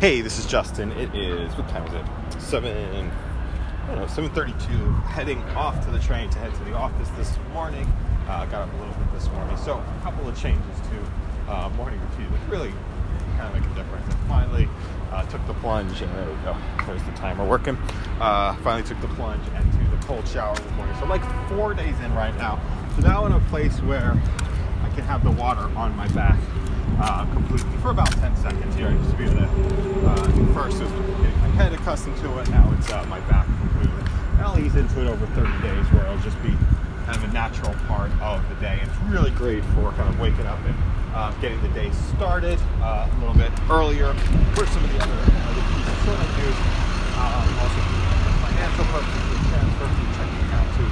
Hey, this is Justin. It is what time is it? Seven. I don't know, seven thirty-two. Heading off to the train to head to the office this morning. Uh, got up a little bit this morning, so a couple of changes to uh, morning routine, which really kind of make a difference. And finally uh, took the plunge, and there we go. There's the timer working. Uh, finally took the plunge into the cold shower this morning. So like four days in right now. So now in a place where I can have the water on my back uh, completely for about 10 seconds here. I used to be able to, uh, first it was getting accustomed to it, now it's uh, my back completely. And I'll ease into it over 30 days where it'll just be kind of a natural part of the day. It's really great for kind of waking up and uh, getting the day started uh, a little bit earlier. For some of the other, other pieces, so what I do um, also for financial purposes, transfer checking account to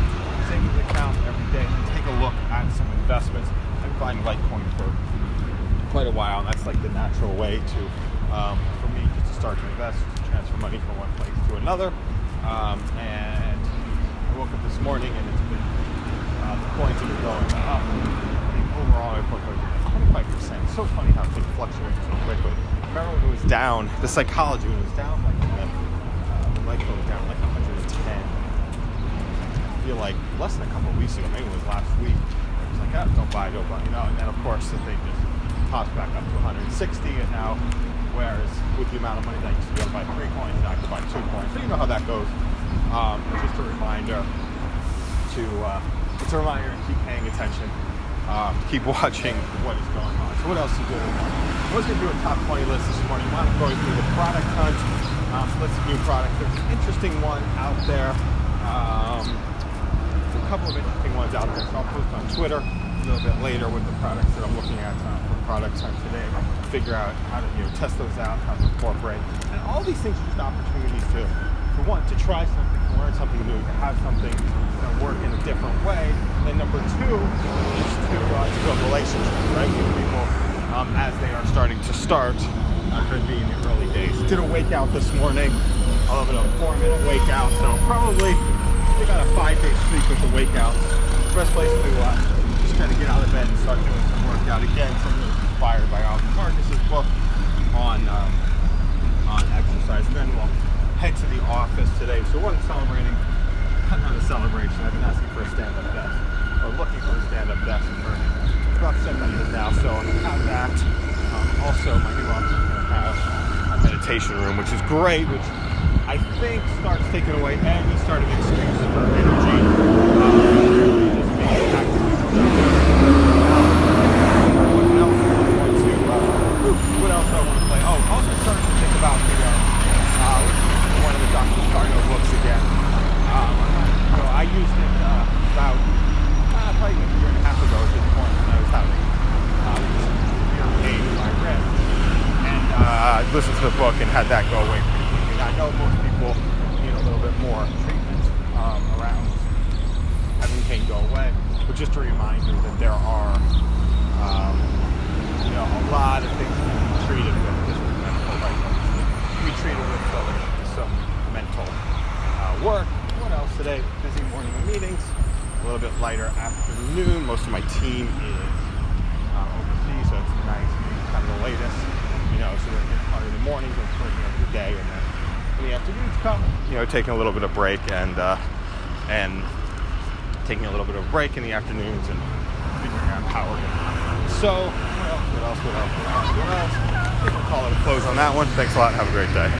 savings account every day and take a look at some investments. I'm buying Litecoin for quite a while, and that's like the natural way to, um, for me, just to start to invest, money from one place to another. Um, and I woke up this morning and it's been, uh, the coins have been going up. I think overall my portfolio is 25%. It's so funny how things fluctuate so quickly. Remember when it was down, the psychology when it was down, like, the, uh, the Litecoin was down like 110. I feel like less than a couple weeks ago, maybe it was last week. It was like, ah, don't buy, don't buy, you know. And then of course the thing just popped back up to 160, and now, whereas with the amount of money that I used to be able to buy three coins, now I can buy two coins. So you know how that goes. Um, just a reminder to uh, it's a reminder to keep paying attention, um, keep watching what is going on. So what else going on? I was going to do a top 20 list this morning. I want to go through the product hunt, um, list of new products. There's an interesting one out there. Um, a couple of interesting ones out there. So I'll post on Twitter little bit later with the products that I'm looking at uh, for products on today. Figure out how to you know test those out, how to incorporate, and all these things are just opportunities to, for one, to try something, to learn something new, to have something you know, work in a different way. And then number two is to, uh, to build relationships, right, with people um, as they are starting to start. Uh, could be in the early days. Did a wake out this morning, bit of a four minute wake out, so probably we got a five day sleep with the wake outs. Best place to uh, kind of get out of bed and start doing some workout again. Something that was inspired by Alvin Marcus's book on um, on exercise. Then we'll head to the office today. So one celebrating, not a celebration. I've been asking for a stand-up desk or looking for a stand-up desk for about seven years now. So have that. Um, also, my new office is going to have a meditation room, which is great. Which I think starts taking away any sort of excuse for energy. Um, just being actively productive. What else do I want to, uh, what else do I want to play? Oh, also starting to think about the, uh, uh, one of the Dr. Sarno books again. Um, know, I used it uh, about uh, probably a year and a half ago at this point when I was having um, my wrist. And uh, I listened to the book and had that go away pretty quickly. I know most people need a little bit more treatment um, around having pain go away, but just a reminder that there are um, you know a lot of things to be treated with just with mental right to be treated with so there's some mental uh, work. What else today? Busy morning of meetings, a little bit lighter afternoon. Most of my team is uh, overseas, so it's nice being kind of the latest, you know, so they're getting part of the mornings and starting of the day, and then when the afternoons come, you know, taking a little bit of break and uh, and taking a little bit of break in the afternoons and figuring out how we're gonna. So what else? What else? What else? What else? What else? I think we'll call it a close on that one. Thanks a lot. Have a great day.